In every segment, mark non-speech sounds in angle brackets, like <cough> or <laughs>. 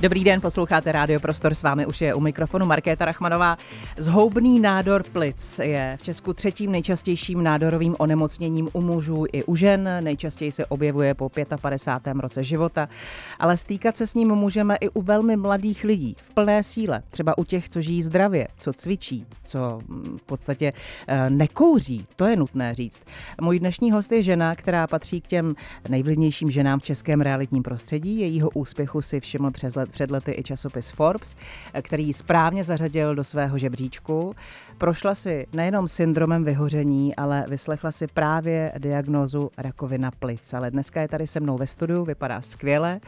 Dobrý den, posloucháte Rádio Prostor, s vámi už je u mikrofonu Markéta Rachmanová. Zhoubný nádor plic je v Česku třetím nejčastějším nádorovým onemocněním u mužů i u žen. Nejčastěji se objevuje po 55. roce života, ale stýkat se s ním můžeme i u velmi mladých lidí v plné síle. Třeba u těch, co žijí zdravě, co cvičí, co v podstatě eh, nekouří. To je nutné říct. Můj dnešní host je žena, která patří k těm nejvlivnějším ženám v českém realitním prostředí. Jejího úspěchu si všiml přes let před lety i časopis Forbes, který ji správně zařadil do svého žebříčku. Prošla si nejenom syndromem vyhoření, ale vyslechla si právě diagnózu rakovina plic. Ale dneska je tady se mnou ve studiu, vypadá skvěle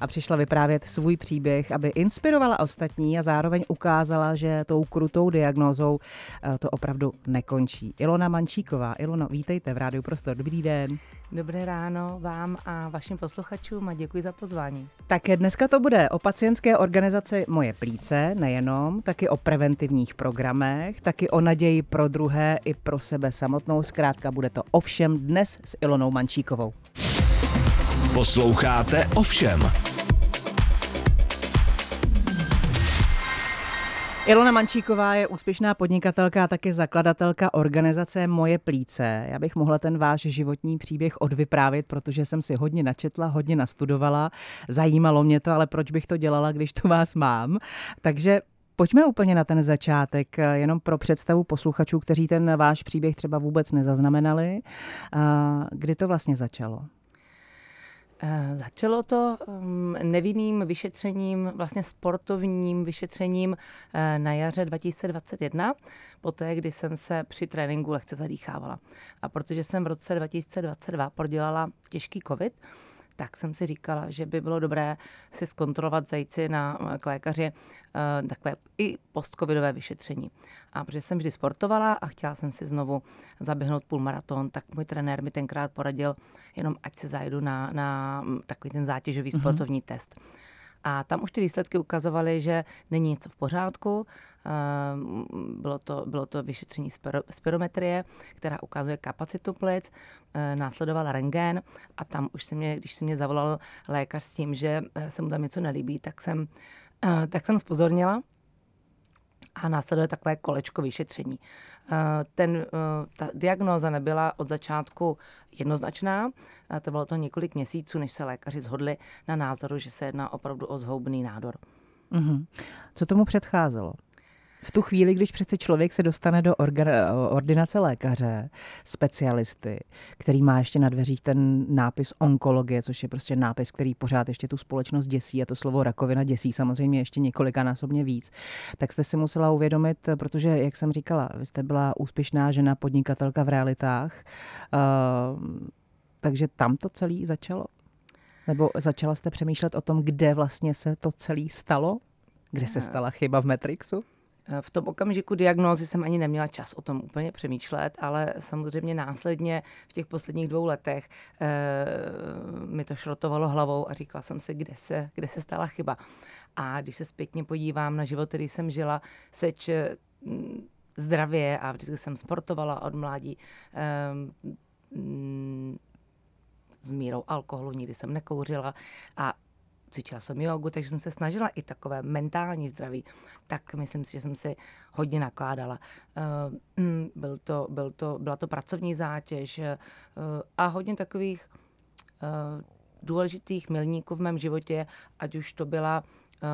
a přišla vyprávět svůj příběh, aby inspirovala ostatní a zároveň ukázala, že tou krutou diagnózou eh, to opravdu nekončí. Ilona Mančíková. Ilono, vítejte v Rádiu Prostor. Dobrý den. Dobré ráno vám a vašim posluchačům a děkuji za pozvání. Tak dneska to bude o pacientské organizaci Moje plíce, nejenom, taky o preventivních programech, taky o naději pro druhé i pro sebe samotnou. Zkrátka bude to ovšem dnes s Ilonou Mančíkovou. Posloucháte ovšem. Ilona Mančíková je úspěšná podnikatelka a taky zakladatelka organizace Moje plíce. Já bych mohla ten váš životní příběh odvyprávět, protože jsem si hodně načetla, hodně nastudovala, zajímalo mě to, ale proč bych to dělala, když tu vás mám. Takže Pojďme úplně na ten začátek, jenom pro představu posluchačů, kteří ten váš příběh třeba vůbec nezaznamenali. Kdy to vlastně začalo? Eh, začalo to mm, nevinným vyšetřením, vlastně sportovním vyšetřením eh, na jaře 2021, poté, kdy jsem se při tréninku lehce zadýchávala. A protože jsem v roce 2022 prodělala těžký covid, tak jsem si říkala, že by bylo dobré si zkontrolovat zajci na, eh, k lékaři uh, takové i postcovidové vyšetření. A protože jsem vždy sportovala a chtěla jsem si znovu zaběhnout půlmaraton, tak můj trenér mi tenkrát poradil, jenom ať se zajdu na, na mm, takový ten zátěžový mm-hmm. sportovní test. A tam už ty výsledky ukazovaly, že není něco v pořádku. Ehm, bylo to, bylo to vyšetření spirometrie, která ukazuje kapacitu plic. Ehm, následovala rentgen a tam už se mě, když se mě zavolal lékař s tím, že eh, se mu tam něco nelíbí, tak jsem, eh, tak jsem spozornila a následuje takové kolečko vyšetření. Eh, ten, eh, ta diagnóza nebyla od začátku jednoznačná, to bylo to několik měsíců, než se lékaři zhodli na názoru, že se jedná opravdu o zhoubný nádor. Mm-hmm. Co tomu předcházelo? V tu chvíli, když přece člověk se dostane do ordinace lékaře, specialisty, který má ještě na dveřích ten nápis onkologie, což je prostě nápis, který pořád ještě tu společnost děsí a to slovo rakovina děsí samozřejmě ještě několika násobně víc, tak jste si musela uvědomit, protože, jak jsem říkala, vy jste byla úspěšná žena, podnikatelka v realitách, uh, takže tam to celé začalo? Nebo začala jste přemýšlet o tom, kde vlastně se to celé stalo? Kde se stala chyba v Matrixu? V tom okamžiku diagnózy jsem ani neměla čas o tom úplně přemýšlet, ale samozřejmě následně v těch posledních dvou letech e, mi to šrotovalo hlavou a říkala jsem si, kde se, kde se stala chyba. A když se zpětně podívám na život, který jsem žila, seč mm, zdravě a vždycky jsem sportovala od mládí, e, s mírou alkoholu, nikdy jsem nekouřila a cvičila jsem jogu, takže jsem se snažila i takové mentální zdraví, tak myslím si, že jsem si hodně nakládala. Eh, mm, byl to, byl to, byla to pracovní zátěž eh, a hodně takových eh, důležitých milníků v mém životě, ať už to byla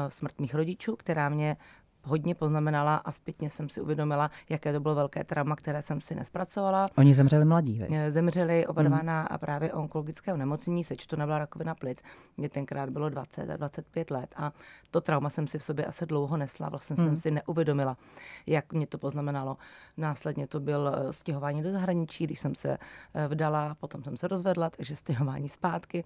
smrt mých rodičů, která mě hodně poznamenala a zpětně jsem si uvědomila, jaké to bylo velké trauma, které jsem si nespracovala. Oni zemřeli mladí, vej? Eh, zemřeli oba dva mm. na a právě onkologické onemocnění, to nebyla rakovina plic. Mně tenkrát bylo 20 a 25 let a to trauma jsem si v sobě asi dlouho nesla, vlastně mm. jsem si neuvědomila, jak mě to poznamenalo. Následně to byl eh, stěhování do zahraničí, když jsem se eh, vdala, potom jsem se rozvedla, takže stěhování zpátky,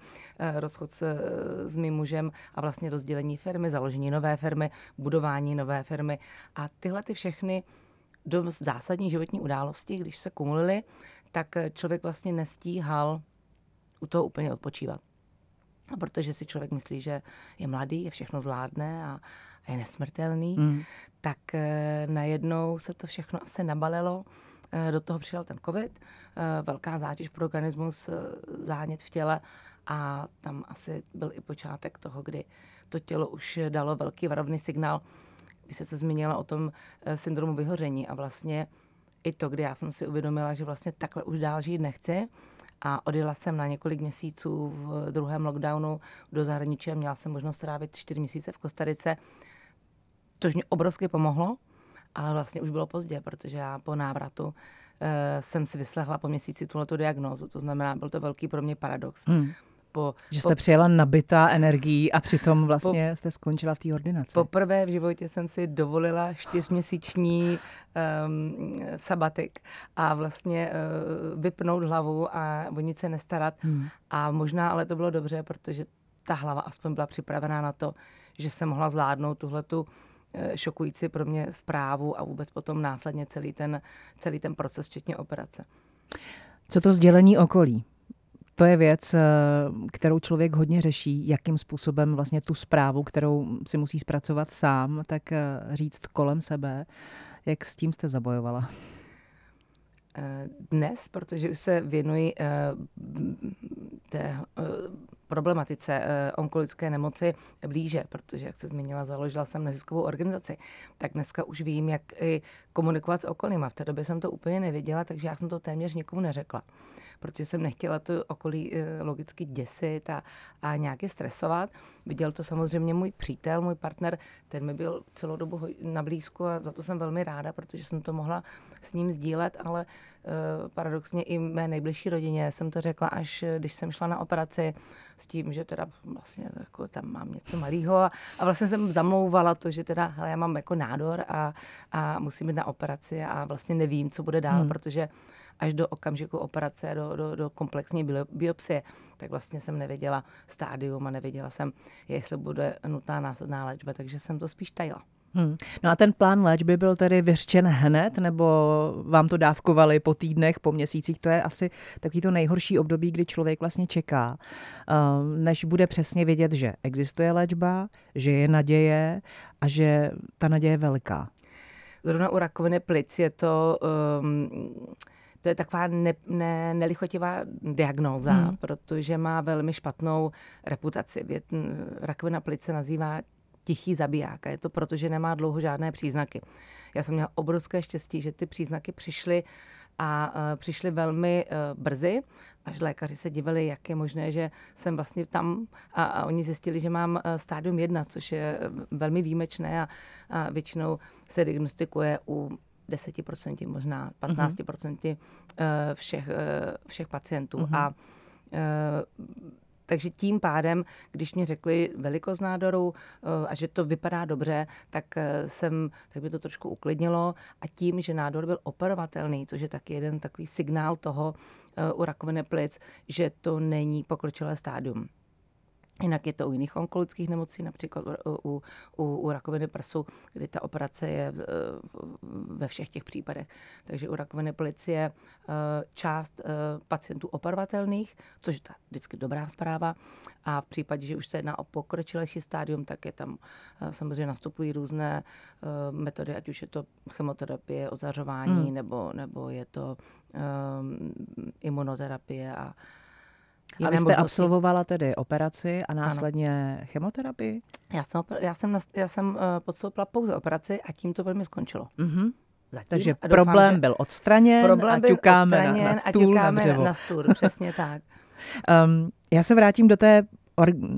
rozchod se s mým mužem a vlastně rozdělení firmy, založení nové firmy, budování nové firmy. A tyhle ty všechny dost zásadní životní události, když se kumulily, tak člověk vlastně nestíhal u toho úplně odpočívat. A protože si člověk myslí, že je mladý, je všechno zvládne a, a je nesmrtelný, mm. tak e, najednou se to všechno asi nabalilo. do toho přijel ten covid, velká zátěž pro organismus, zánět v těle a tam asi byl i počátek toho, kdy to tělo už dalo velký varovný signál, když se zmínila o tom syndromu vyhoření a vlastně i to, kdy já jsem si uvědomila, že vlastně takhle už dál žít nechci a odjela jsem na několik měsíců v druhém lockdownu do zahraničí a měla jsem možnost strávit čtyři měsíce v Kostarice, což mě obrovsky pomohlo, ale vlastně už bylo pozdě, protože já po návratu uh, jsem si vyslechla po měsíci tuhle diagnózu. To znamená, byl to velký pro mě paradox. Hmm po... Že jste po, přijela nabitá energií a přitom vlastně po, jste skončila v té ordinaci. Poprvé v životě jsem si dovolila čtyřměsíční um, sabatik a vlastně uh, vypnout hlavu a o nic se nestarat. Hmm. A možná ale to bylo dobře, protože ta hlava aspoň byla připravená na to, že jsem mohla zvládnout tuhletu eh, šokující pro mě zprávu a vůbec potom následně celý ten, celý ten proces, včetně operace. Co to sdělení okolí? To je věc, eh, kterou člověk hodně řeší, jakým způsobem vlastně tu zprávu, kterou si musí zpracovat sám, tak eh, říct kolem sebe. Jak s tím jste zabojovala? Eh, dnes, protože už se věnuji té problematice onkologické nemoci blíže, protože, jak se zmínila, založila jsem neziskovou organizaci, tak dneska už vím, jak i komunikovat s okolím. A v té době jsem to úplně nevěděla, takže já jsem to téměř nikomu neřekla protože jsem nechtěla to okolí eh, logicky děsit a, a nějaké stresovat. Viděl to samozřejmě můj přítel, můj partner, ten mi byl celou dobu na blízku a za to jsem velmi ráda, protože jsem to mohla s ním sdílet, ale uh, paradoxně i mé nejbližší rodině jsem to řekla, až eh, když jsem šla na operaci s tím, že teda vlastně jako tam mám něco malého a, a vlastně jsem zamlouvala to, že teda hele, já mám jako nádor a, a musím jít na operaci a vlastně nevím, co bude dál, hmm. protože až do okamžiku operace, do, do, do komplexní biopsie, tak vlastně jsem nevěděla stádium a nevěděla jsem, jestli bude nutná následná léčba, takže jsem to spíš tajila. Hmm. No a ten plán léčby byl tedy vyřčen hned, nebo vám to dávkovali po týdnech, po měsících? To je asi takový to nejhorší období, kdy člověk vlastně čeká, eh, než bude přesně vědět, že existuje léčba, že je naděje a že ta naděje je velká. Zrovna u rakoviny plic je to... Um, to je taková ne, ne, nelichotivá diagnóza, hmm. protože má velmi špatnou reputaci. Rakovina plice nazývá tichý zabiják a je to proto, že nemá dlouho žádné příznaky. Já jsem měla obrovské štěstí, že ty příznaky přišly a uh, přišly velmi uh, brzy, až lékaři se divili, jak je možné, že jsem vlastně tam a, a oni zjistili, že mám uh, stádium 1, což je velmi výjimečné a, a většinou se diagnostikuje u 10%, možná 15% mm-hmm. všech, všech pacientů. Mm-hmm. A takže tím pádem, když mě řekli velikost nádoru a že to vypadá dobře, tak jsem, tak by to trošku uklidnilo a tím, že nádor byl operovatelný, což je taky jeden takový signál toho u rakoviny plic, že to není pokročilé stádium. Jinak je to u jiných onkologických nemocí, například u, u, u, rakoviny prsu, kdy ta operace je ve všech těch případech. Takže u rakoviny plic je eh, část eh, pacientů operovatelných, což je ta vždycky dobrá zpráva. A v případě, že už se jedná o pokročilejší stádium, tak je tam eh, samozřejmě nastupují různé metody, ať už je to chemoterapie, ozařování, hmm. nebo, nebo je to um, imunoterapie a a vy jste možnosti. absolvovala tedy operaci a následně ano. chemoterapii? Já jsem, já jsem, já jsem uh, podstoupila pouze operaci a tím to pro mě skončilo. Mm-hmm. Zatím. Takže doufám, problém byl odstraněn problém a ťukáme na, na stůl, a na, na stůl, <laughs> přesně tak. Um, já se vrátím do té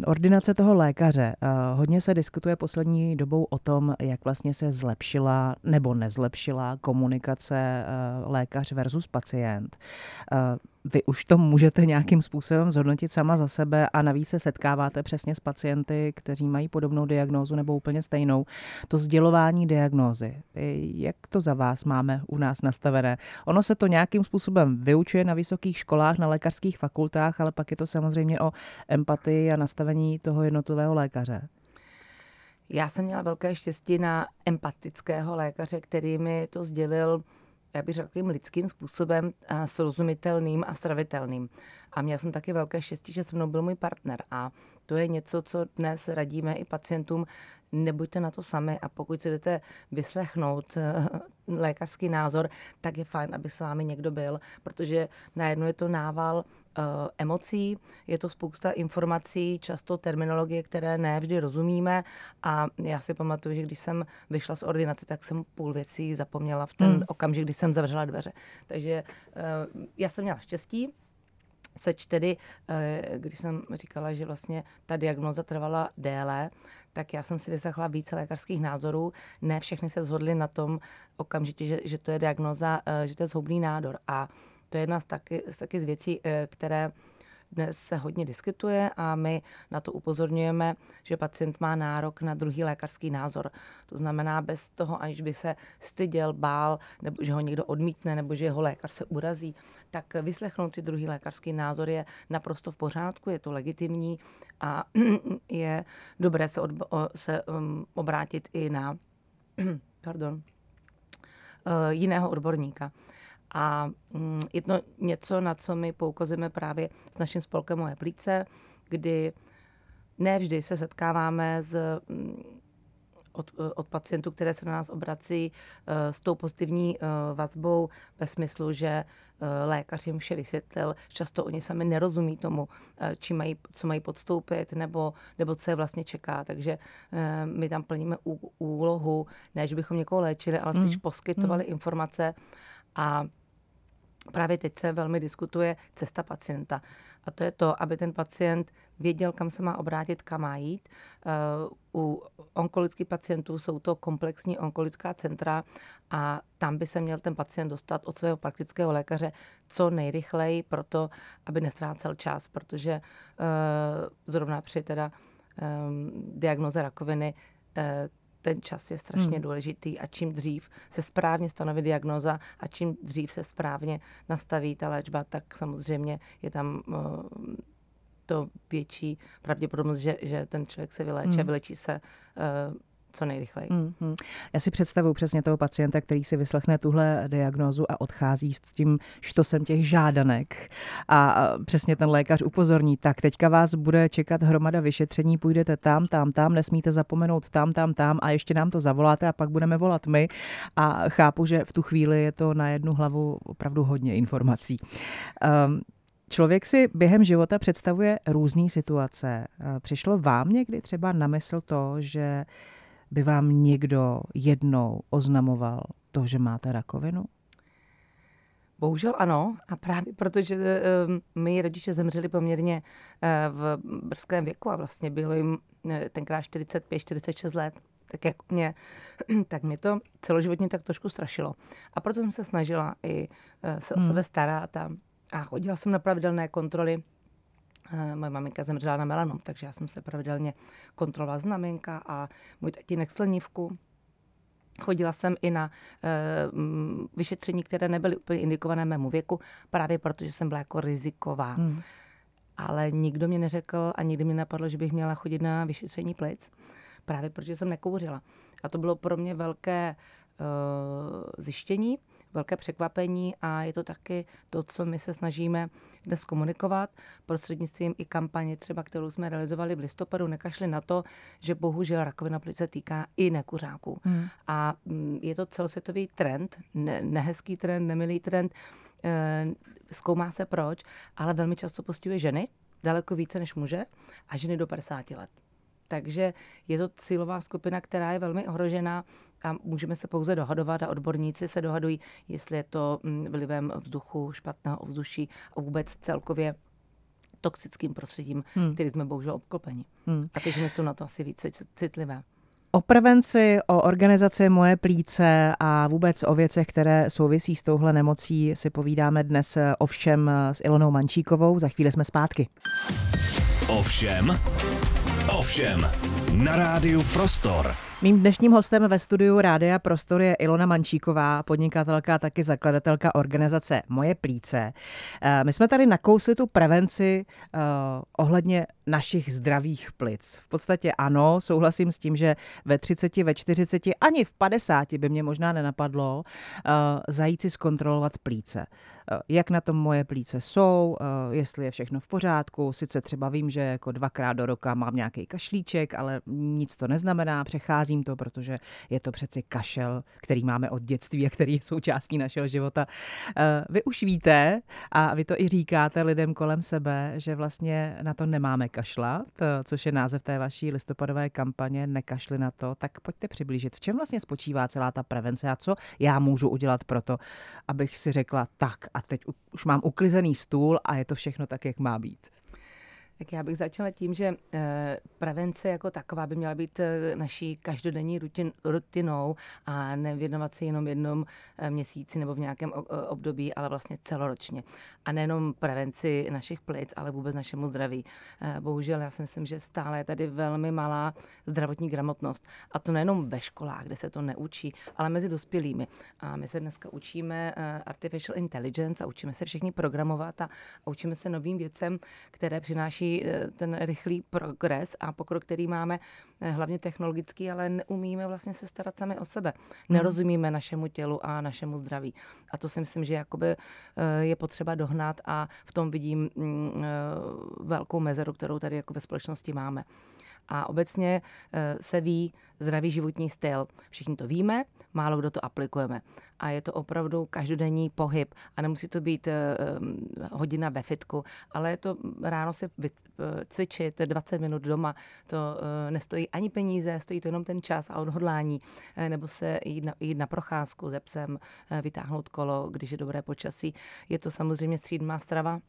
ordinace toho lékaře. Eh, hodně se diskutuje poslední dobou o tom, jak vlastně se zlepšila nebo nezlepšila komunikace eh, lékař versus pacient. Vy už to můžete nějakým způsobem zhodnotit sama za sebe a navíc se setkáváte přesně s pacienty, kteří mají podobnou diagnózu nebo úplně stejnou. To sdělování diagnózy, jak to za vás máme u nás nastavené? Ono se to nějakým způsobem vyučuje na vysokých školách, na lékařských fakultách, ale pak je to samozřejmě o empatii a nastavení toho jednotlivého lékaře. Já jsem měla velké štěstí na empatického lékaře, který mi to sdělil já bych řekl, lidským způsobem, srozumitelným a stravitelným. A měla jsem taky velké štěstí, že se mnou byl můj partner. A to je něco, co dnes radíme i pacientům. Nebuďte na to sami a pokud si jdete vyslechnout eh, lékařský názor, tak je fajn, aby s vámi někdo byl, protože najednou je to nával uh, emocí, je to spousta informací, často terminologie, které ne vždy rozumíme a já si pamatuju, že když jsem vyšla z ordinace, tak jsem půl věcí zapomněla v ten hmm. okamžik, kdy jsem zavřela dveře. Takže uh, já jsem měla štěstí, seč tedy, když jsem říkala, že vlastně ta diagnoza trvala déle, tak já jsem si vyslechla více lékařských názorů. Ne všechny se shodly na tom okamžitě, že, že to je diagnoza, že to je zhoubný nádor. A to je jedna z taky, z taky z věcí, které dnes se hodně diskutuje a my na to upozorňujeme, že pacient má nárok na druhý lékařský názor. To znamená bez toho, aniž by se styděl, bál, nebo že ho někdo odmítne, nebo že jeho lékař se urazí, tak vyslechnout si druhý lékařský názor je naprosto v pořádku, je to legitimní a <clears throat> je dobré se, odb- se um, obrátit i na <clears throat> pardon, uh, jiného odborníka. A mm, je to něco, na co my poukazujeme právě s naším spolkem Moje plíce, kdy nevždy se setkáváme s, mm, od, od pacientů, které se na nás obrací eh, s tou pozitivní eh, vazbou ve smyslu, že eh, lékař jim vše vysvětlil. Často oni sami nerozumí tomu, či mají, co mají podstoupit nebo, nebo co je vlastně čeká. Takže my tam plníme úlohu, ne, že bychom někoho léčili, ale spíš mm. poskytovali mm. informace a Právě teď se velmi diskutuje cesta pacienta. A to je to, aby ten pacient věděl, kam se má obrátit, kam má jít. Eh, u onkologických pacientů jsou to komplexní onkologická centra a tam by se měl ten pacient dostat od svého praktického lékaře co nejrychleji, proto aby nestrácel čas, protože eh, zrovna při teda eh, diagnoze rakoviny ten čas je strašně hmm. důležitý a čím dřív se správně stanoví diagnoza a čím dřív se správně nastaví ta léčba, tak samozřejmě je tam uh, to větší pravděpodobnost, že, že ten člověk se vyléče, hmm. vylečí se uh, co nejrychleji. Mm-hmm. Já si představuji přesně toho pacienta, který si vyslechne tuhle diagnózu a odchází s tím štosem těch žádanek. A přesně ten lékař upozorní, tak teďka vás bude čekat hromada vyšetření, půjdete tam, tam, tam, nesmíte zapomenout tam, tam, tam a ještě nám to zavoláte a pak budeme volat my. A chápu, že v tu chvíli je to na jednu hlavu opravdu hodně informací. Um, Člověk si během života představuje různé situace. Přišlo vám někdy třeba na mysl to, že by vám někdo jednou oznamoval to, že máte rakovinu? Bohužel ano. A právě protože uh, my rodiče zemřeli poměrně uh, v brzkém věku a vlastně bylo jim uh, tenkrát 45-46 let, tak jak mě, <clears throat> tak mě to celoživotně tak trošku strašilo. A proto jsem se snažila i uh, se o hmm. sebe starat a, a chodila jsem na pravidelné kontroly Eh, moje maminka zemřela na melanom, takže já jsem se pravidelně kontrolovala znamenka a můj tatínek slenivku. Chodila jsem i na uh, vyšetření, které nebyly úplně indikované mému věku, právě protože jsem byla jako riziková. Hmm. Ale nikdo mě neřekl a nikdy mi napadlo, že bych měla chodit na vyšetření plic, právě protože jsem nekouřila. A to bylo pro mě velké uh, zjištění, velké překvapení a je to taky to, co my se snažíme dnes komunikovat prostřednictvím i kampaně, třeba kterou jsme realizovali v listopadu, nekašli na to, že bohužel rakovina plice týká i nekuřáků. Hmm. A mm, je to celosvětový trend, ne, nehezký trend, nemilý trend, e, zkoumá se proč, ale velmi často postihuje ženy, daleko více než muže a ženy do 50 let. Takže je to cílová skupina, která je velmi ohrožená a můžeme se pouze dohadovat a odborníci se dohadují, jestli je to mm, vlivem vzduchu, špatného ovzduší a vůbec celkově toxickým prostředím, hmm. který jsme bohužel obklopeni. Hmm. A ty ženy jsou na to asi více citlivé. O prevenci, o organizaci Moje plíce a vůbec o věcech, které souvisí s touhle nemocí, si povídáme dnes ovšem s Ilonou Mančíkovou. Za chvíli jsme zpátky. Ovšem, ovšem, na rádiu Prostor. Mým dnešním hostem ve studiu Rádia Prostor je Ilona Mančíková, podnikatelka a taky zakladatelka organizace Moje plíce. Eh, my jsme tady nakousli tu prevenci uh, ohledně našich zdravých plic. V podstatě ano, souhlasím s tím, že ve 30, ve 40, ani v 50 by mě možná nenapadlo uh, zajít si zkontrolovat plíce. jak na tom moje plíce jsou, jestli je všechno v pořádku. Sice třeba vím, že jako dvakrát do roka mám nějaký kašlíček, ale nic to neznamená, přecházím to, protože je to přeci kašel, který máme od dětství a který je součástí našeho života. Vy už víte, a vy to i říkáte lidem kolem sebe, že vlastně na to nemáme kašlat, což je název té vaší listopadové kampaně Nekašli na to, tak pojďte přiblížit. V čem vlastně spočívá celá ta prevence a co já můžu udělat pro to, abych si řekla tak a teď už mám uklizený stůl a je to všechno tak, jak má být. Tak já bych začala tím, že eh, prevence jako taková by měla být eh, naší každodenní rutin, rutinou a nevěnovat se jenom jednom eh, měsíci nebo v nějakém období, ale vlastně celoročně. A nejenom prevenci našich plic, ale vůbec našemu zdraví. Bohužel já si myslím, že stále je tady velmi malá zdravotní gramotnost. A to nejenom ve školách, kde se to neučí, ale mezi dospělými. A my se dneska učíme artificial intelligence a učíme se všichni programovat a učíme se novým věcem, které přináší přináší eh, ten rychlý progres a pokrok, který máme, eh, hlavně technologický, ale neumíme vlastně se starat sami o sebe. Mhm. Nerozumíme našemu tělu a našemu zdraví. A to si myslím, že jakoby eh, je potřeba dohnat a v tom vidím mm, velkou mezeru, kterou tady jako ve společnosti máme. A obecně se ví zdravý životní styl. Všichni to víme, málo kdo to aplikujeme. A je to opravdu každodenní pohyb. A nemusí to být hodina ve fitku, ale je to ráno si cvičit 20 minut doma. To nestojí ani peníze, stojí to jenom ten čas a odhodlání. Nebo se jít na, jít na procházku ze psem, vytáhnout kolo, když je dobré počasí. Je to samozřejmě střídmá strava,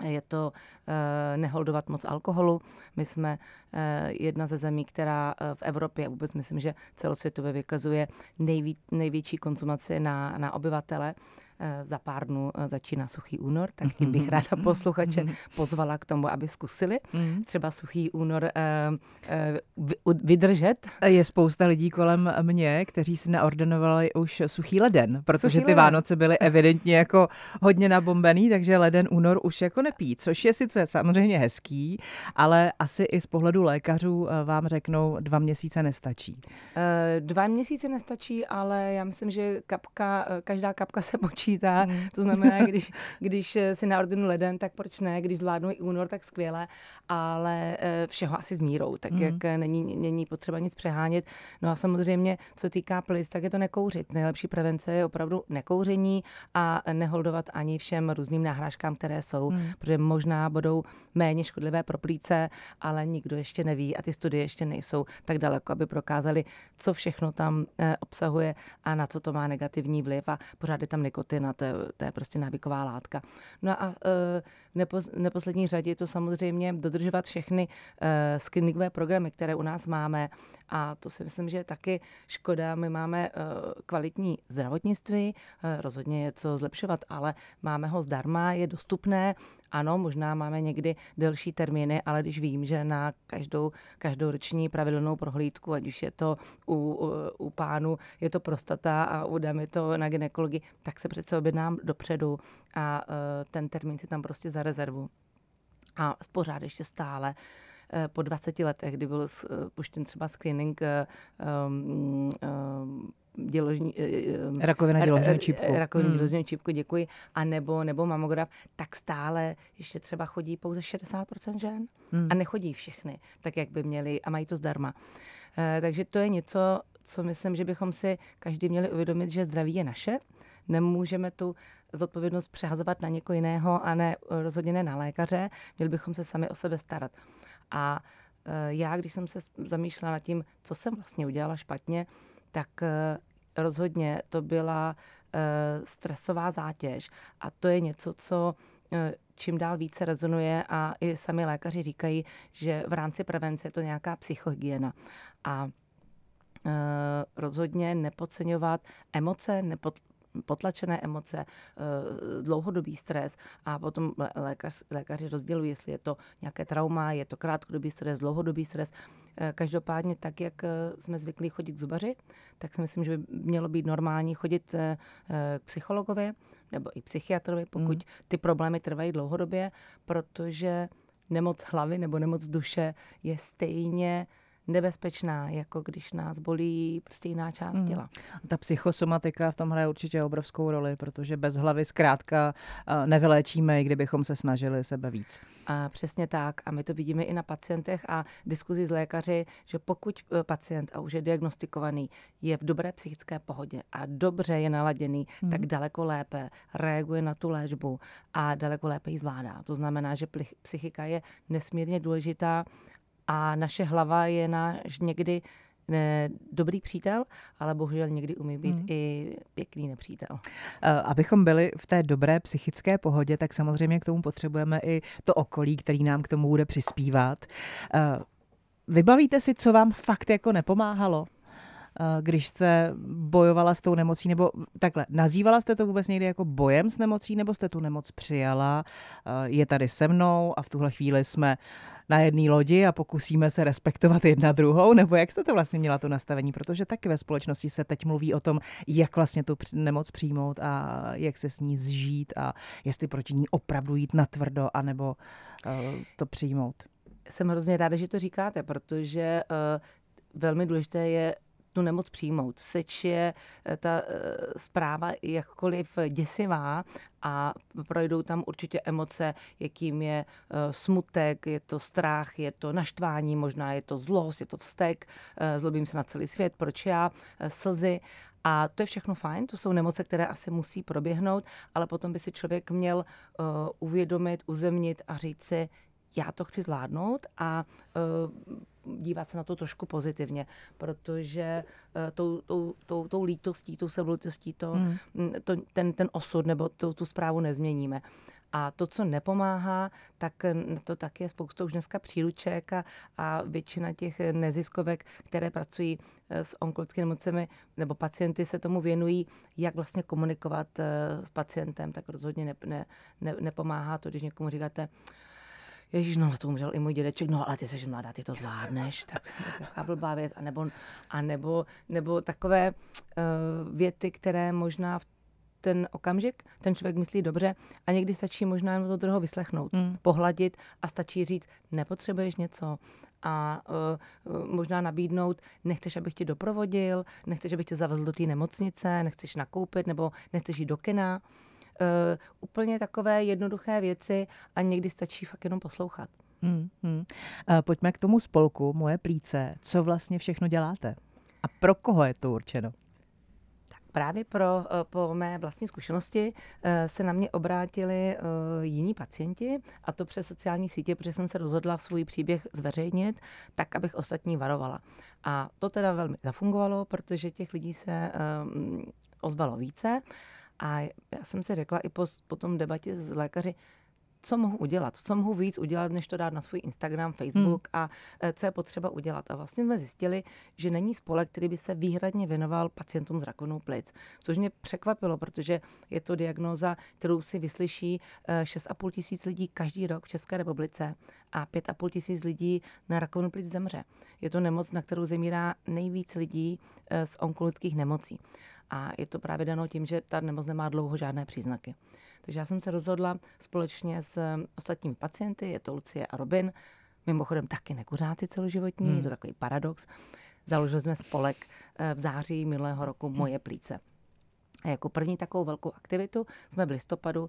je to uh, neholdovat moc alkoholu. My jsme uh, jedna ze zemí, která uh, v Evropě, vůbec myslím, že celosvětově vykazuje nejví, největší konzumaci na, na obyvatele. Eh, za pár dnů eh, začíná suchý únor, tak tím bych ráda posluchače pozvala k tomu, aby zkusili mhm. třeba suchý únor eh, vydržet. Je spousta lidí kolem mě, kteří si naordinovali už suchý leden, protože suchý ty leden. Vánoce byly evidentně jako hodně nabombený, takže leden, únor už jako nepí, což je sice samozřejmě hezký, ale asi i z pohledu lékařů vám řeknou, dva měsíce nestačí. Dva měsíce nestačí, ale já myslím, že kapka, každá kapka se <laughs> počítá počítá. Mm. To znamená, když, když si naordinu leden, tak proč ne? Když zvládnu i únor, tak skvěle, ale eh, všeho asi s mírou, tak mm. jak není, není potřeba nic přehánět. No a samozřejmě, co týká plic, tak je to nekouřit. Nejlepší prevence je opravdu nekouření a neholdovat ani všem různým náhrážkám, které jsou, mm. protože možná budou méně škodlivé pro plíce, ale nikdo ještě neví a ty studie ještě nejsou tak daleko, aby prokázali, co všechno tam eh, obsahuje a na co to má negativní vliv a pořád je tam nikotin nikotina, to je, to je prostě návyková látka. No a uh, v nepo, neposlední řadě je to samozřejmě dodržovat všechny uh, screeningové programy, které u nás máme a to si myslím, že je taky škoda. My máme uh, kvalitní zdravotnictví, rozhodně je co zlepšovat, ale máme ho zdarma, je dostupné ano, možná máme někdy delší termíny, ale když vím, že na každou, každou roční pravidelnou prohlídku, ať už je to u, u, u pánu, je to prostata a u dámy to na ginekologii, tak se přece objednám dopředu a uh, ten termín si tam prostě zarezervu. A pořád ještě stále e, po 20 letech, kdy byl puštěn třeba screening um, um, děložní, eh, eh, rakovina děložního čípku. Rakovina hmm. děložního čípku, děkuji. A nebo, nebo mamograf, tak stále ještě třeba chodí pouze 60% žen hmm. a nechodí všechny, tak jak by měli a mají to zdarma. Takže to je něco, co myslím, že bychom si každý měli uvědomit, že zdraví je naše. Nemůžeme tu zodpovědnost přehazovat na někoho jiného a ne rozhodně ne na lékaře. Měli bychom se sami o sebe starat. A já, když jsem se zamýšlela nad tím, co jsem vlastně udělala špatně, tak eh, rozhodně to byla eh, stresová zátěž a to je něco, co eh, čím dál více rezonuje a i sami lékaři říkají, že v rámci prevence je to nějaká psychohygiena. A rozhodně nepodceňovat emoce, potlačené emoce, eh, dlouhodobý stres a potom lékař, lékaři rozdělují, jestli je to nějaké trauma, je to krátkodobý stres, dlouhodobý stres. Eh, každopádně tak, jak eh, jsme zvyklí chodit k zubaři, tak si myslím, že by mělo být normální chodit k psychologovi nebo i psychiatrovi, pokud mm. ty problémy trvají dlouhodobě, protože nemoc hlavy nebo nemoc duše je stejně nebezpečná, jako když nás bolí prostě jiná část mm. těla. Ta psychosomatika v tom hraje určitě obrovskou roli, protože bez hlavy zkrátka eh, nevyléčíme, i kdybychom se snažili sebe víc. A přesně tak. A my to vidíme i na pacientech a diskuzi s lékaři, že pokud eh, pacient a už je diagnostikovaný, je v dobré psychické pohodě a dobře je naladěný, mm. tak daleko lépe reaguje na tu léčbu a daleko lépe ji zvládá. To znamená, že psychika je nesmírně důležitá a naše hlava je náš někdy ne, dobrý přítel, ale bohužel někdy umí být hmm. i pěkný nepřítel. Abychom byli v té dobré psychické pohodě, tak samozřejmě k tomu potřebujeme i to okolí, který nám k tomu bude přispívat. Vybavíte si, co vám fakt jako nepomáhalo? když jste bojovala s tou nemocí, nebo takhle, nazývala jste to vůbec někdy jako bojem s nemocí, nebo jste tu nemoc přijala, je tady se mnou a v tuhle chvíli jsme na jedné lodi a pokusíme se respektovat jedna druhou, nebo jak jste to vlastně měla to nastavení, protože taky ve společnosti se teď mluví o tom, jak vlastně tu nemoc přijmout a jak se s ní zžít a jestli proti ní opravdu jít natvrdo, anebo uh, to přijmout. Jsem hrozně ráda, že to říkáte, protože uh, velmi důležité je tu nemoc přijmout. Seč je eh, ta eh, zpráva jakkoliv děsivá a projdou tam určitě emoce, jakým je eh, smutek, je to strach, je to naštvání, možná je to zlost, je to vztek, zlobím se na celý svět, proč já, slzy. A to je všechno fajn, to jsou nemoce, které asi musí proběhnout, ale potom by si člověk měl uvědomit, uzemnit a říct si, já to chci zvládnout a uh, dívat se na to trošku pozitivně, protože uh, tou, tou, tou, tou lítostí, tou sebelitostí to, hmm. to, ten, ten osud nebo tu, tu zprávu nezměníme. A to, co nepomáhá, tak to tak je spoustu už dneska příruček a, a většina těch neziskovek, které pracují eh, s onkologickými nemocemi nebo pacienty se tomu věnují, jak vlastně komunikovat s pacientem, tak rozhodně ne, ne, ne, nepomáhá to, když někomu říkáte, Ježíš, no to umřel i můj dědeček, no ale ty jsi mladá, ty to zvládneš, tak taková <laughs> blbá věc. A nebo, a nebo, nebo takové uh, věty, které možná v ten okamžik ten člověk myslí dobře a někdy stačí možná jenom to druhého vyslechnout, mm. pohladit a stačí říct, nepotřebuješ něco a uh, možná nabídnout, nechceš, abych tě doprovodil, nechceš, abych tě zavezl do té nemocnice, nechceš nakoupit nebo nechceš jít do kina. Uh, úplně takové jednoduché věci a někdy stačí fakt jenom poslouchat. Hmm, hmm. Uh, pojďme k tomu spolku Moje plíce. Co vlastně všechno děláte? A pro koho je to určeno? Právě pro, eh, po mé vlastní zkušenosti se na mě obrátili jiní pacienti a to přes sociální sítě, protože jsem se rozhodla svůj příběh zveřejnit, tak, abych ostatní varovala. A to teda velmi zafungovalo, protože těch lidí se ozvalo více. A já jsem si řekla i po, po tom debatě s lékaři, co mohu udělat, co mohu víc udělat, než to dát na svůj Instagram, Facebook hmm. a e, co je potřeba udělat. A vlastně jsme zjistili, že není spolek, který by se výhradně věnoval pacientům s rakovinou plic, což mě překvapilo, protože je to diagnóza, kterou si vyslyší 6,5 e, tisíc lidí každý rok v České republice a 5,5 tisíc lidí na rakovinu plic zemře. Je to nemoc, na kterou zemírá nejvíc lidí e, z onkologických nemocí. A je to právě dano tím, že ta nemoc nemá dlouho žádné příznaky. Takže já jsem se rozhodla společně s eh, ostatními pacienty, je to Lucie a Robin, mimochodem taky nekuřáci celoživotní, hmm. je to takový paradox. Založili jsme spolek eh, v září minulého roku Moje plíce. A jako první takovou velkou aktivitu jsme v listopadu uh,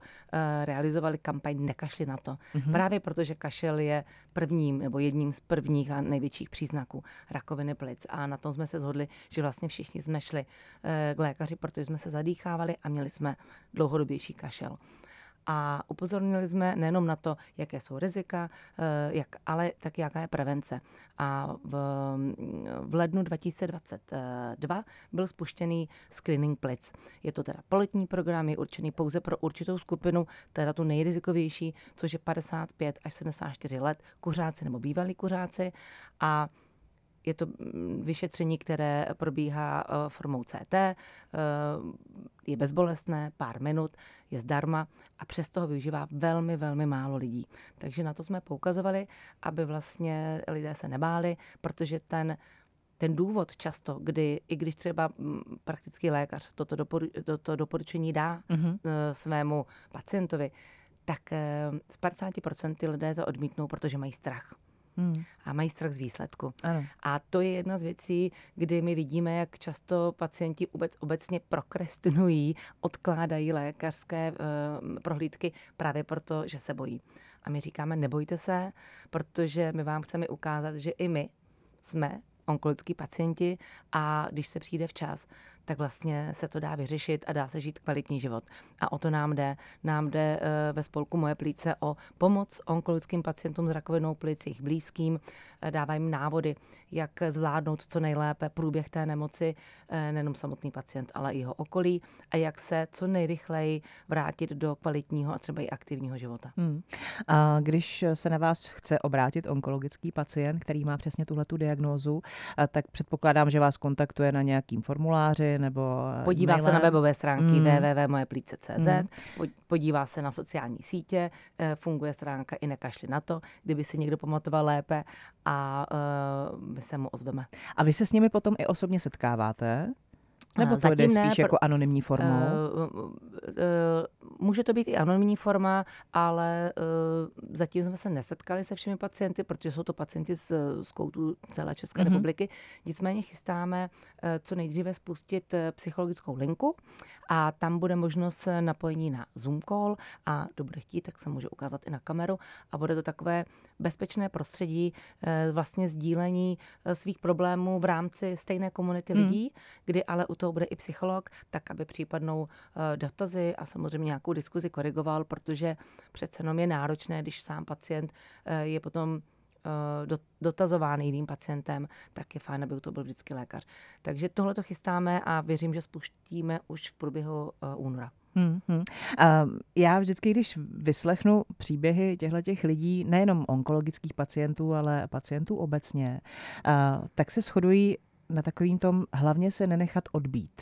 realizovali kampaň Nekašli na to. Mm-hmm. Právě protože kašel je prvním nebo jedním z prvních a největších příznaků rakoviny plic. A na tom jsme se shodli, že vlastně všichni jsme šli uh, k lékaři, protože jsme se zadýchávali a měli jsme dlouhodobější kašel a upozornili jsme nejenom na to, jaké jsou rizika, eh, jak, ale tak jaká je prevence. A v, v lednu 2022 byl spuštěný screening plic. Je to teda poletní program, je určený pouze pro určitou skupinu, teda tu nejrizikovější, což je 55 až 74 let, kuřáci nebo bývalí kuřáci. A je to mm, vyšetření, které probíhá eh, formou CT, eh, je bezbolestné, pár minut, je zdarma a přes toho využívá velmi, velmi málo lidí. Takže na to jsme poukazovali, aby vlastně lidé se nebáli, protože ten ten důvod často, kdy, i když třeba mm, praktický lékař toto, doporu, toto doporučení dá mm-hmm. svému pacientovi, tak z 50% lidé to odmítnou, protože mají strach Hmm. A mají strach z výsledku. Ano. A to je jedna z věcí, kdy my vidíme, jak často pacienti obec, obecně prokrastinují, odkládají lékařské uh, prohlídky právě proto, že se bojí. A my říkáme, nebojte se, protože my vám chceme ukázat, že i my jsme onkologický pacienti a když se přijde včas, tak vlastně se to dá vyřešit a dá se žít kvalitní život. A o to nám jde. Nám jde eh, ve spolku Moje plíce o pomoc onkologickým pacientům s rakovinou plic, jejich blízkým, eh, dávají jim návody, jak zvládnout co nejlépe průběh té nemoci, eh, nejenom samotný pacient, ale i jeho okolí a jak se co nejrychleji vrátit do kvalitního a třeba i aktivního života. Hmm. A když se na vás chce obrátit onkologický pacient, který má přesně tuhle tu diagnózu, tak předpokládám, že vás kontaktuje na nějakým formuláři, nebo Podívá mailem. se na webové stránky mm. www.mojeplíce.cz, mm. podívá se na sociální sítě, eh, funguje stránka i nekašli na to, kdyby si někdo pamatoval lépe a uh, my se mu ozveme. A vy se s nimi potom i osobně setkáváte? Nebo to jde spíš ne, jako anonymní formou? Uh, uh, uh, může to být i anonymní forma, ale uh, zatím jsme se nesetkali se všemi pacienty, protože jsou to pacienti z, z koutu celé České mm-hmm. republiky. Nicméně chystáme uh, co nejdříve spustit uh, psychologickou linku a tam bude možnost napojení na Zoom call a kdo bude chtít, tak se může ukázat i na kameru a bude to takové bezpečné prostředí uh, vlastně sdílení uh, svých problémů v rámci stejné komunity mm. lidí, kdy ale u toho bude i psycholog, tak aby případnou uh, dotazy a samozřejmě nějakou diskuzi korigoval, protože přece jenom je náročné, když sám pacient je potom dotazován jiným pacientem, tak je fajn, aby to byl vždycky lékař. Takže tohle to chystáme a věřím, že spustíme už v průběhu února. Hmm, hmm. Uh, já vždycky, když vyslechnu příběhy těchto těch lidí, nejenom onkologických pacientů, ale pacientů obecně, uh, tak se shodují na takovým tom hlavně se nenechat odbít.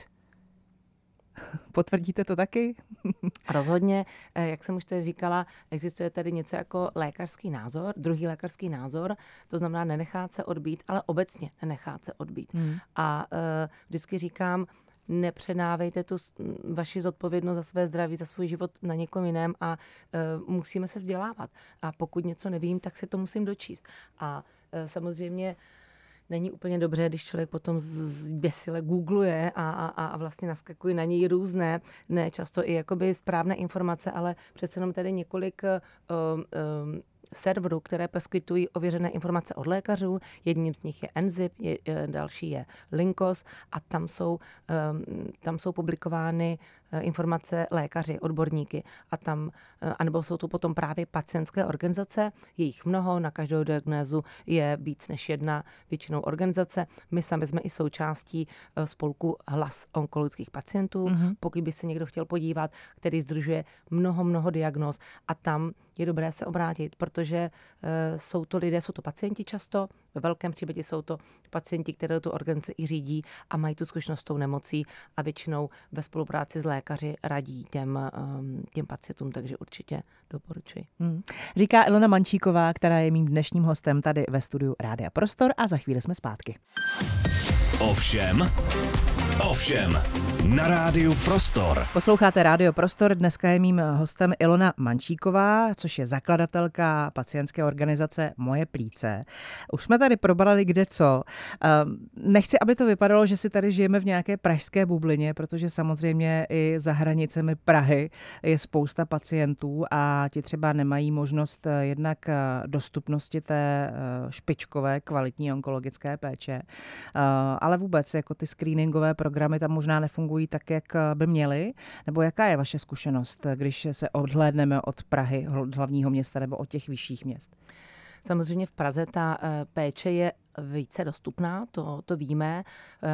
<laughs> Potvrdíte to taky? <laughs> Rozhodně, eh, jak jsem už tady říkala, existuje tady něco jako lékařský názor, druhý lékařský názor, to znamená nenechat se odbít, ale obecně nenechat se odbít. Hmm. A uh, vždycky říkám, nepředávejte tu vaši zodpovědnost za své zdraví, za svůj život na někom jiném a uh, musíme se vzdělávat. A pokud něco nevím, tak se to musím dočíst. A uh, samozřejmě není úplně dobře, když člověk potom zběsile googluje a, a, a vlastně naskakují na něj různé, ne často i jakoby správné informace, ale přece jenom tady několik uh, uh, serverů, které poskytují ověřené informace od lékařů. Jedním z nich je Enzip, je, další je Linkos a tam jsou, um, tam jsou publikovány informace lékaři, odborníky a tam, uh, anebo jsou tu potom právě pacientské organizace, je jich mnoho, na každou diagnézu je víc než jedna většinou organizace. My sami jsme i součástí uh, spolku Hlas onkologických pacientů, mm-hmm. pokud by se někdo chtěl podívat, který združuje mnoho, mnoho diagnóz a tam je dobré se obrátit, protože jsou to lidé, jsou to pacienti často, ve velkém případě jsou to pacienti, které tu organizaci i řídí a mají tu zkušenost s tou nemocí a většinou ve spolupráci s lékaři radí těm, um, těm pacientům, takže určitě doporučuji. Hmm. Říká Ilona Mančíková, která je mým dnešním hostem tady ve studiu Rádia Prostor a za chvíli jsme zpátky. Ovšem, ovšem, na rádiu Prostor. Posloucháte Rádio Prostor, dneska je mým hostem Ilona Mančíková, což je zakladatelka pacientské organizace Moje plíce. Už jsme tady probrali kde co. Ehm, nechci, aby to vypadalo, že si tady žijeme v nějaké pražské bublině, protože samozřejmě i za hranicemi Prahy je spousta pacientů a ti třeba nemají možnost eh, jednak eh, dostupnosti té eh, špičkové kvalitní onkologické péče, ale vůbec jako ty screeningové programy tam možná nefungují tak, jak by měly? Nebo jaká je vaše zkušenost, když se odhlédneme od Prahy, hlavního města, nebo od těch vyšších měst? Samozřejmě v Praze ta péče je více dostupná, to, to víme. Eh,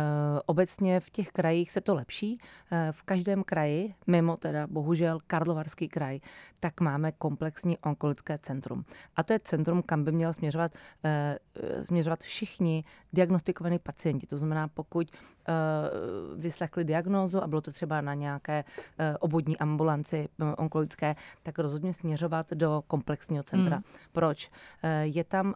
obecně v těch krajích se to lepší. Eh, v každém kraji, mimo teda bohužel Karlovarský kraj, tak máme komplexní onkologické centrum. A to je centrum, kam by měl směřovat, eh, směřovat všichni diagnostikovaní pacienti. To znamená, pokud vyslechli diagnózu a bylo to třeba na nějaké obvodní ambulanci onkologické, tak rozhodně směřovat do komplexního centra. Hmm. Proč? Je tam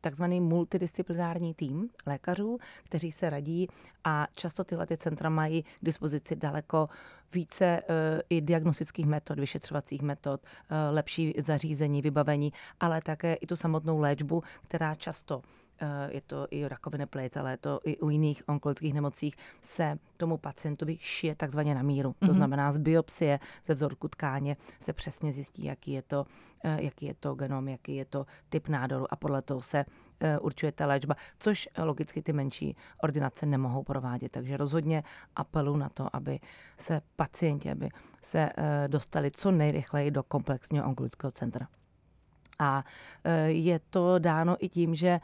takzvaný multidisciplinární multidisciplinární tým lékařů, kteří se radí a často tyhle ty centra mají k dispozici daleko více uh, i diagnostických metod, vyšetřovacích metod, uh, lepší zařízení, vybavení, ale také i tu samotnou léčbu, která často Eh, je to i rakoviny plic, ale je to i u jiných onkologických nemocích, se tomu pacientovi šije takzvaně na míru. Mm-hmm. To mhm. znamená, z biopsie, ze vzorku tkáně se přesně zjistí, jaký je to, eh, jaký je to genom, jaký je to typ nádoru a podle toho se eh, určuje ta léčba, což logicky ty menší ordinace nemohou provádět. Takže rozhodně apelu na to, aby se pacienti, aby se dostali co nejrychleji do komplexního onkologického centra. A je to dáno i tím, že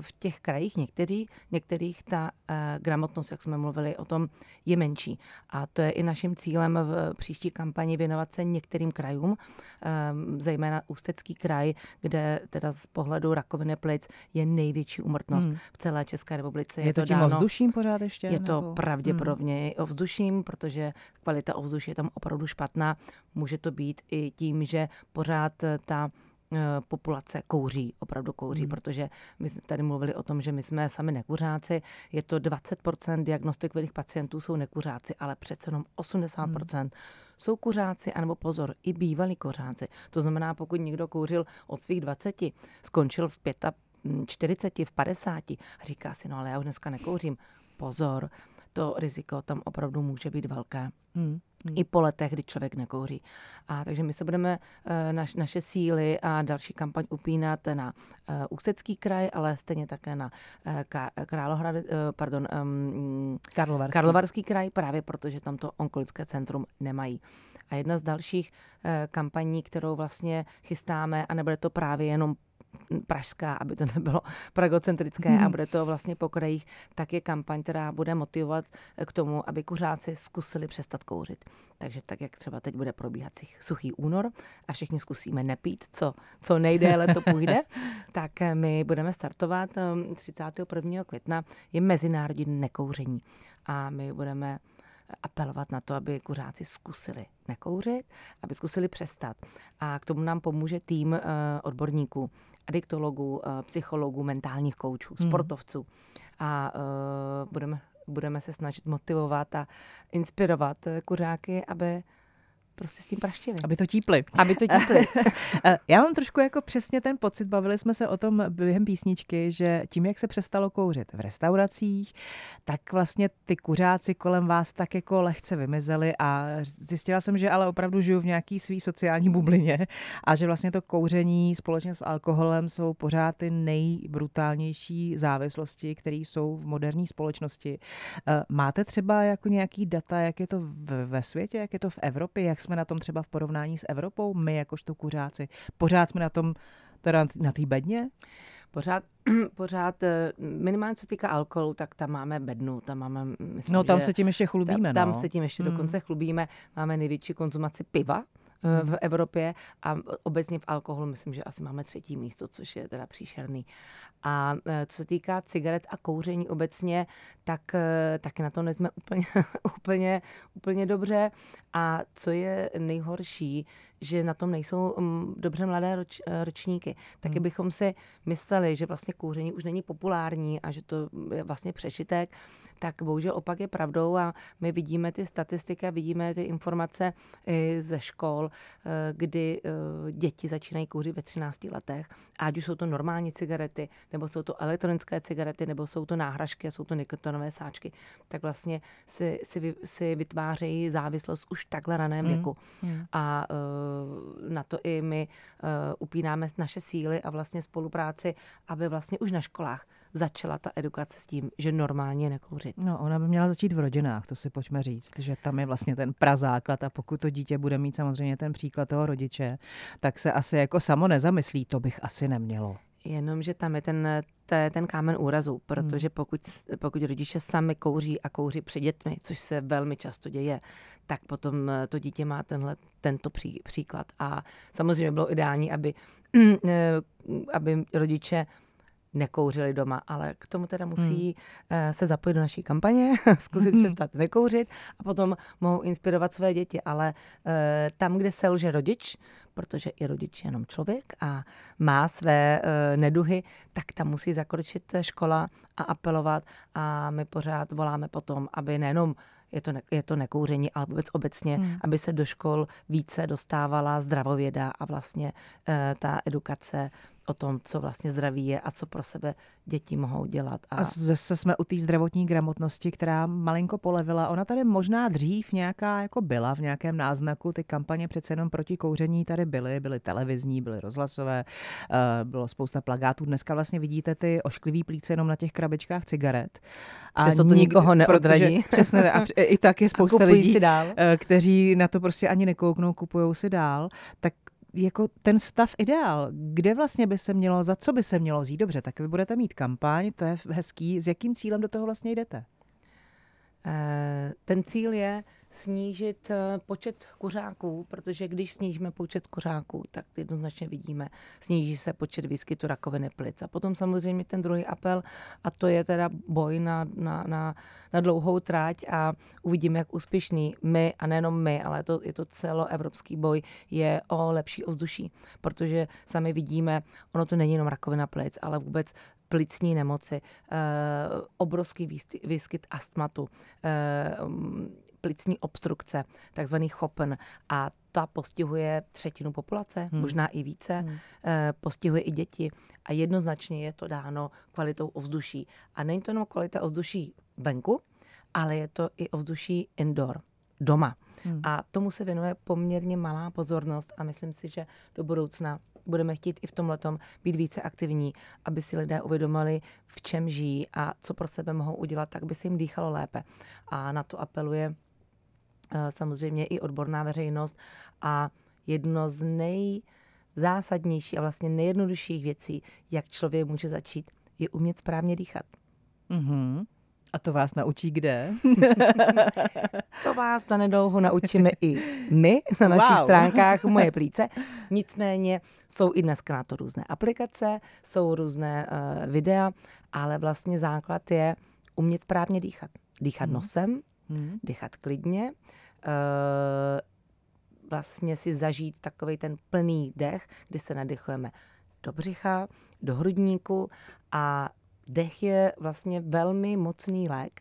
v těch krajích někteří, některých ta eh, gramotnost, jak jsme mluvili o tom, je menší. A to je i naším cílem v příští kampani věnovat se některým krajům, eh, zejména Ústecký kraj, kde teda z pohledu rakoviny plic je největší umrtnost hmm. v celé České republice. Je, je to, to tím dáno, ovzduším pořád ještě? Je to nebo? pravděpodobně hmm. ovzduším, protože kvalita ovzduší je tam opravdu špatná. Může to být i tím, že pořád ta populace kouří, opravdu kouří, mm. protože my jsme tady mluvili o tom, že my jsme sami nekuřáci, je to 20% diagnostikovaných pacientů jsou nekuřáci, ale přece jenom 80% mm. jsou kuřáci, anebo pozor, i bývalí kuřáci. To znamená, pokud někdo kouřil od svých 20, skončil v 40, v 50 a říká si, no ale já už dneska nekouřím. Pozor, to riziko tam opravdu může být velké. Mm. Hmm. I po letech, kdy člověk nekouří. A takže my se budeme uh, naš, naše síly a další kampaň upínat na uh, Ústecký kraj, ale stejně také na uh, Králohrad, uh, pardon, um, Karlovarský. Karlovarský kraj, právě protože tam to onkologické centrum nemají. A jedna z dalších kampaní, kterou vlastně chystáme, a nebude to právě jenom pražská, aby to <laughs> nebylo pragocentrické hmm. a bude to vlastně po krajích, tak je kampaň, která bude motivovat k tomu, aby kuřáci zkusili přestat kouřit. Takže tak, jak třeba teď bude probíhat suchý únor a všichni zkusíme nepít, co, co nejdéle to půjde, <laughs> tak my budeme startovat 31. Um, května, je Mezinárodní nekouření a my budeme apelovat na to, aby kuřáci zkusili nekouřit, aby zkusili přestat. A k tomu nám pomůže tým uh, odborníků, adiktologů, uh, psychologů, mentálních koučů, hmm. sportovců. A uh, budeme, budeme se snažit motivovat a inspirovat kuřáky, aby prostě s tím praštili. Aby to típli. <laughs> Aby to típli. <laughs> Eh, já mám trošku jako přesně ten pocit, bavili jsme se o tom během písničky, že tím, jak se přestalo kouřit v restauracích, tak vlastně ty kuřáci kolem vás tak jako lehce vymizeli a zjistila jsem, že ale opravdu žiju v nějaký svý sociální bublině a že vlastně to kouření společně s alkoholem jsou pořád ty nejbrutálnější závislosti, které jsou v moderní společnosti. Eh, máte třeba jako nějaký data, jak je to ve světě, jak je to v Evropě, jak jsme na tom třeba v porovnání s Evropou, my jakožto kuřáci? Pořád jsme na tom teda na té bedně? Pořád, <clears throat> pořád, eh, minimálně co týká alkoholu, tak tam máme bednu, tam máme... Myslím, no tam se tím ještě chlubíme, Tam, no. tam se tím ještě hmm. dokonce chlubíme. Máme největší konzumaci piva, v Evropě a obecně v alkoholu myslím, že asi máme třetí místo, což je teda příšerný. A eh, co se týká cigaret a kouření obecně, tak eh, taky na to nejsme <laughs> úplně, úplně, úplně dobře. A co je nejhorší, že na tom nejsou mm, dobře mladé roč, ročníky. Taky hmm. bychom si mysleli, že vlastně kouření už není populární a že to je vlastně přešitek, tak bohužel opak je pravdou a my vidíme ty statistiky, vidíme ty informace ze škol, Eh, kdy eh, děti začínají kouřit ve 13 letech, ať už jsou to normální cigarety, nebo jsou to elektronické cigarety, nebo jsou to náhražky, jsou to nikotinové sáčky, tak vlastně si, si, si vytvářejí závislost už takhle raném mm. věku. Mm. A uh, na to i my uh, upínáme naše síly a vlastně spolupráci, aby vlastně už na školách začala ta edukace s tím, že normálně nekouřit. No, ona by měla začít v rodinách, to si pojďme říct, že tam je vlastně ten prazáklad a pokud to dítě bude mít samozřejmě ten příklad toho rodiče, tak se asi jako samo nezamyslí, to bych asi nemělo. Jenomže tam je ten, te, ten kámen úrazu, protože hmm. pokud, pokud rodiče sami kouří a kouří před dětmi, což se velmi často děje, tak potom eh, to dítě má tenhle, tento pří, příklad. A samozřejmě bylo ideální, aby, <clears throat> eh, aby rodiče nekouřili doma, ale k tomu teda musí hmm. se zapojit do naší kampaně, <laughs> zkusit hmm. přestat nekouřit a potom mohou inspirovat své děti. Ale eh, tam, kde selže rodič, protože i rodič je jenom člověk a má své uh, neduhy, tak tam musí zakročit škola a apelovat a my pořád voláme potom, aby nejenom je to, ne, je to nekouření, ale vůbec obecně, hmm. aby se do škol více dostávala zdravověda a vlastně uh, ta edukace o tom, co vlastně zdraví je a co pro sebe děti mohou dělat. A, a zase jsme u té zdravotní gramotnosti, která malinko polevila. Ona tady možná dřív nějaká jako byla v nějakém náznaku. Ty kampaně přece jenom proti kouření tady byly. Byly televizní, byly rozhlasové, uh, bylo spousta plagátů. Dneska vlastně vidíte ty ošklivý plíce jenom na těch krabičkách cigaret. A Přesto to nikoho neodradí. <laughs> Přesně, a i tak je <laughs> spousta lidí, dál. Eh, kteří na to prostě ani nekouknou, kupují si dál. Tak jako ten stav ideál, kde vlastně by se mělo, za co by se mělo zít? Dobře, tak vy budete mít kampaň, to je hezký. S jakým cílem do toho vlastně jdete? Eh, ten cíl je snížit eh, počet kuřáků, protože když snížíme počet kuřáků, tak jednoznačně vidíme, sníží se počet výskytu rakoviny plic. A potom samozřejmě ten druhý apel, a to je teda boj na, na, na, na dlouhou tráť a uvidíme, jak úspěšný my, a nejenom my, ale to, je to celoevropský boj, je o lepší ovzduší. Protože sami vidíme, ono to není jenom rakovina plic, ale vůbec plicní nemoci, eh, obrovský výskyt astmatu, eh, plicní obstrukce, takzvaný chopen. A ta postihuje třetinu populace, hmm. možná i více, hmm. eh, postihuje i děti a jednoznačně je to dáno kvalitou ovzduší. A není to jenom kvalita ovzduší venku, ale je to i ovzduší indoor, doma. Hmm. A tomu se věnuje poměrně malá pozornost a myslím si, že do budoucna budeme chtít i v tomhle být více aktivní, aby si lidé uvědomili, v čem žijí a co pro sebe mohou udělat, tak by se jim dýchalo lépe. A na to apeluje eh, samozřejmě i odborná veřejnost a jedno z nejzásadnějších a vlastně nejjednodušších věcí, jak člověk může začít, je umět správně dýchat. Mm-hmm. A to vás naučí kde? <laughs> to vás za nedlouho naučíme i my na našich wow. stránkách Moje plíce. Nicméně jsou i dneska na to různé aplikace, jsou různé uh, videa, ale vlastně základ je umět správně dýchat. Dýchat hmm. nosem, hmm. dýchat klidně, uh, vlastně si zažít takový ten plný dech, kdy se nadechujeme do břicha, do hrudníku a Dech je vlastně velmi mocný lék,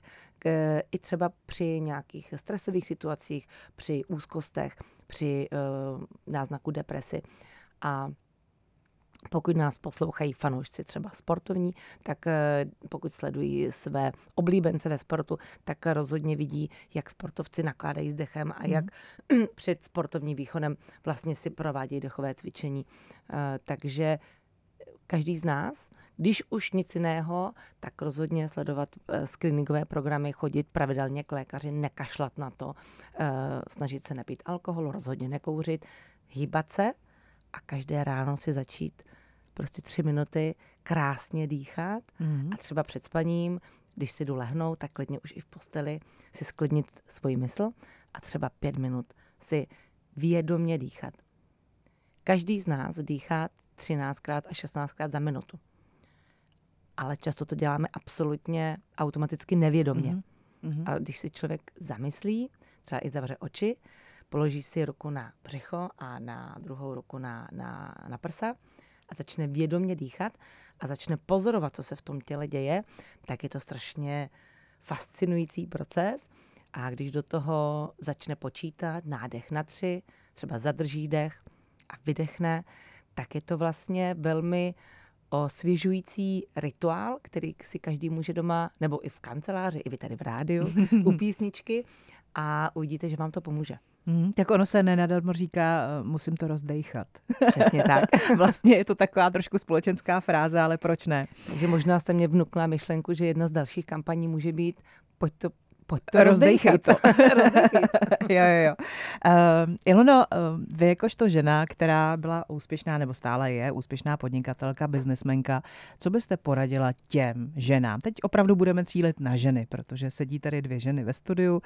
i třeba při nějakých stresových situacích, při úzkostech, při uh, náznaku depresy. A pokud nás poslouchají fanoušci třeba sportovní, tak eh, pokud sledují své oblíbence ve sportu, tak rozhodně vidí, jak sportovci nakládají s dechem a jak mm. <clears throat> před sportovním východem vlastně si provádějí dechové cvičení. Eh, takže každý z nás, když už nic jiného, tak rozhodně sledovat uh, screeningové programy, chodit pravidelně k lékaři, nekašlat na to, uh, snažit se nepít alkohol, rozhodně nekouřit, hýbat se a každé ráno si začít prostě tři minuty krásně dýchat mm. a třeba před spaním, když si jdu lehnout, tak klidně už i v posteli si sklidnit svoji mysl a třeba pět minut si vědomě dýchat. Každý z nás dýchá 13krát a 16krát za minutu. Ale často to děláme absolutně automaticky nevědomně. Mm-hmm. A když si člověk zamyslí, třeba i zavře oči, položí si ruku na břicho a na druhou ruku na, na, na prsa a začne vědomě dýchat a začne pozorovat, co se v tom těle děje, tak je to strašně fascinující proces. A když do toho začne počítat nádech na tři, třeba zadrží dech a vydechne, tak je to vlastně velmi osvěžující rituál, který si každý může doma, nebo i v kanceláři, i vy tady v rádiu, <laughs> u písničky a uvidíte, že vám to pomůže. Hmm, tak ono se nenadarmo říká, eh, musím to rozdejchat. Přesně tak. <laughs> vlastně je to taková trošku společenská fráze, ale proč ne? Takže možná jste mě vnukla myšlenku, že jedna z dalších kampaní může být, pojď to Pojď to rozdejchat. to. <laughs> <laughs> jo, jo, jo. Uh, Ilono, uh, vy jakožto žena, která byla úspěšná, nebo stále je úspěšná podnikatelka, biznesmenka, co byste poradila těm ženám? Teď opravdu budeme cílit na ženy, protože sedí tady dvě ženy ve studiu, uh,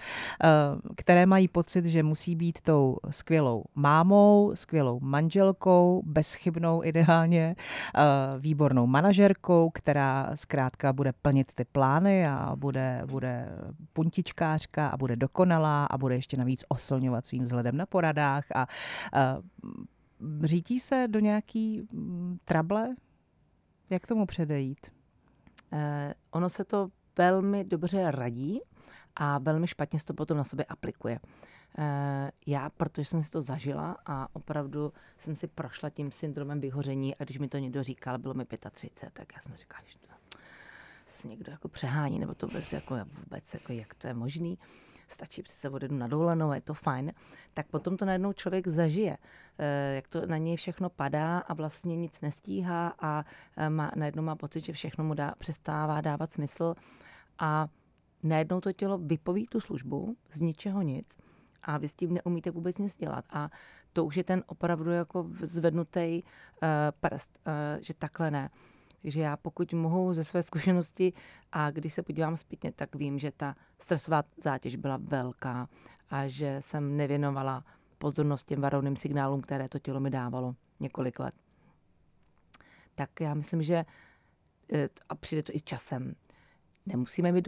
které mají pocit, že musí být tou skvělou mámou, skvělou manželkou, bezchybnou ideálně, uh, výbornou manažerkou, která zkrátka bude plnit ty plány a bude, bude puntičkářka a bude dokonalá a bude ještě navíc oslňovat svým vzhledem na poradách a, a řítí se do nějaký mm, trable? Jak tomu předejít? Eh, ono se to velmi dobře radí a velmi špatně se to potom na sobě aplikuje. Eh, já, protože jsem si to zažila a opravdu jsem si prošla tím syndromem vyhoření a když mi to někdo říkal, bylo mi 35, tak já jsem říkala, že to někdo jako přehání, nebo to vůbec, jako, vůbec jako, jak to je možný stačí přece odjedu na dovolenou, je to fajn, tak potom to najednou člověk zažije, eh, jak to na něj všechno padá a vlastně nic nestíhá a eh, má, najednou má pocit, že všechno mu dá, přestává dávat smysl a najednou to tělo vypoví tu službu z ničeho nic a vy s tím neumíte vůbec nic dělat. A to už je ten opravdu jako zvednutý uh, prst, uh, že takhle ne. Takže já pokud mohu ze své zkušenosti a když se podívám zpětně, tak vím, že ta stresová zátěž byla velká a že jsem nevěnovala pozornost těm varovným signálům, které to tělo mi dávalo několik let. Tak já myslím, že eh, a přijde to i časem. Nemusíme být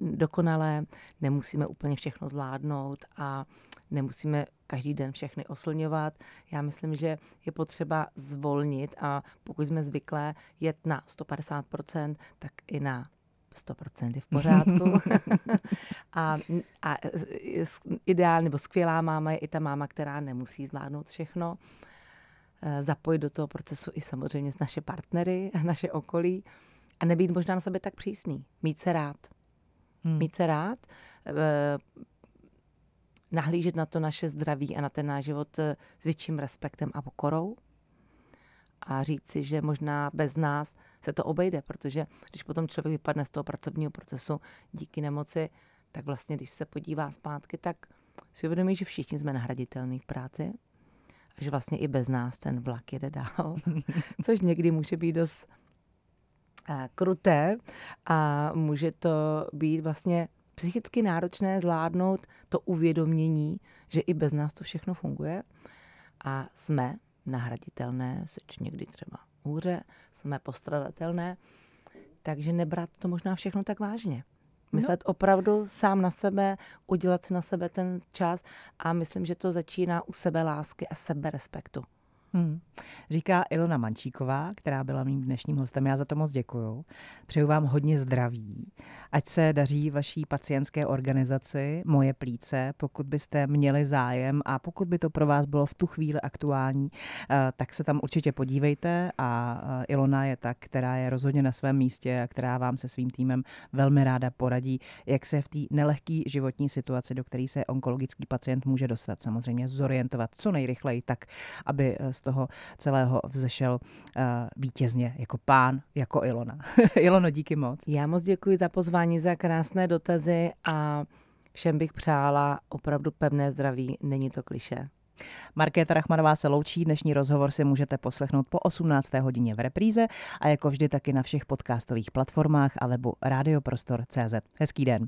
dokonalé, nemusíme úplně všechno zvládnout a nemusíme každý den všechny oslňovat. Já myslím, že je potřeba zvolnit a pokud jsme zvyklé jet na 150%, tak i na 100% je v pořádku. <laughs> a, a ideální nebo skvělá máma je i ta máma, která nemusí zvládnout všechno. E, zapojit do toho procesu i samozřejmě s naše partnery a naše okolí a nebýt možná na sebe tak přísný. Mít se rád. Hmm. Mít se rád, e, nahlížet na to naše zdraví a na ten náš život eh, s větším respektem a pokorou a říct si, že možná bez nás se to obejde, protože když potom člověk vypadne z toho pracovního procesu díky nemoci, tak vlastně, když se podívá zpátky, tak si uvědomí, že všichni jsme nahraditelní v práci a že vlastně i bez nás ten vlak jede dál, <laughs> což někdy může být dost kruté a může to být vlastně psychicky náročné zvládnout to uvědomění, že i bez nás to všechno funguje a jsme nahraditelné, seč někdy třeba hůře, jsme postradatelné, takže nebrat to možná všechno tak vážně. Myslet no. opravdu sám na sebe, udělat si na sebe ten čas a myslím, že to začíná u sebe lásky a seberespektu. Hmm. Říká Ilona Mančíková, která byla mým dnešním hostem. Já za to moc děkuju. Přeju vám hodně zdraví. Ať se daří vaší pacientské organizaci Moje plíce, pokud byste měli zájem a pokud by to pro vás bylo v tu chvíli aktuální, eh, tak se tam určitě podívejte a eh, Ilona je ta, která je rozhodně na svém místě a která vám se svým týmem velmi ráda poradí, jak se v té nelehké životní situaci, do které se onkologický pacient může dostat, samozřejmě zorientovat co nejrychleji tak, aby z toho celého vzešel uh, vítězně jako pán, jako Ilona. <laughs> Ilono, díky moc. Já moc děkuji za pozvání, za krásné dotazy a všem bych přála opravdu pevné zdraví, není to kliše. Markéta Rachmanová se loučí, dnešní rozhovor si můžete poslechnout po 18. hodině v repríze a jako vždy taky na všech podcastových platformách a webu radioprostor.cz. Hezký den.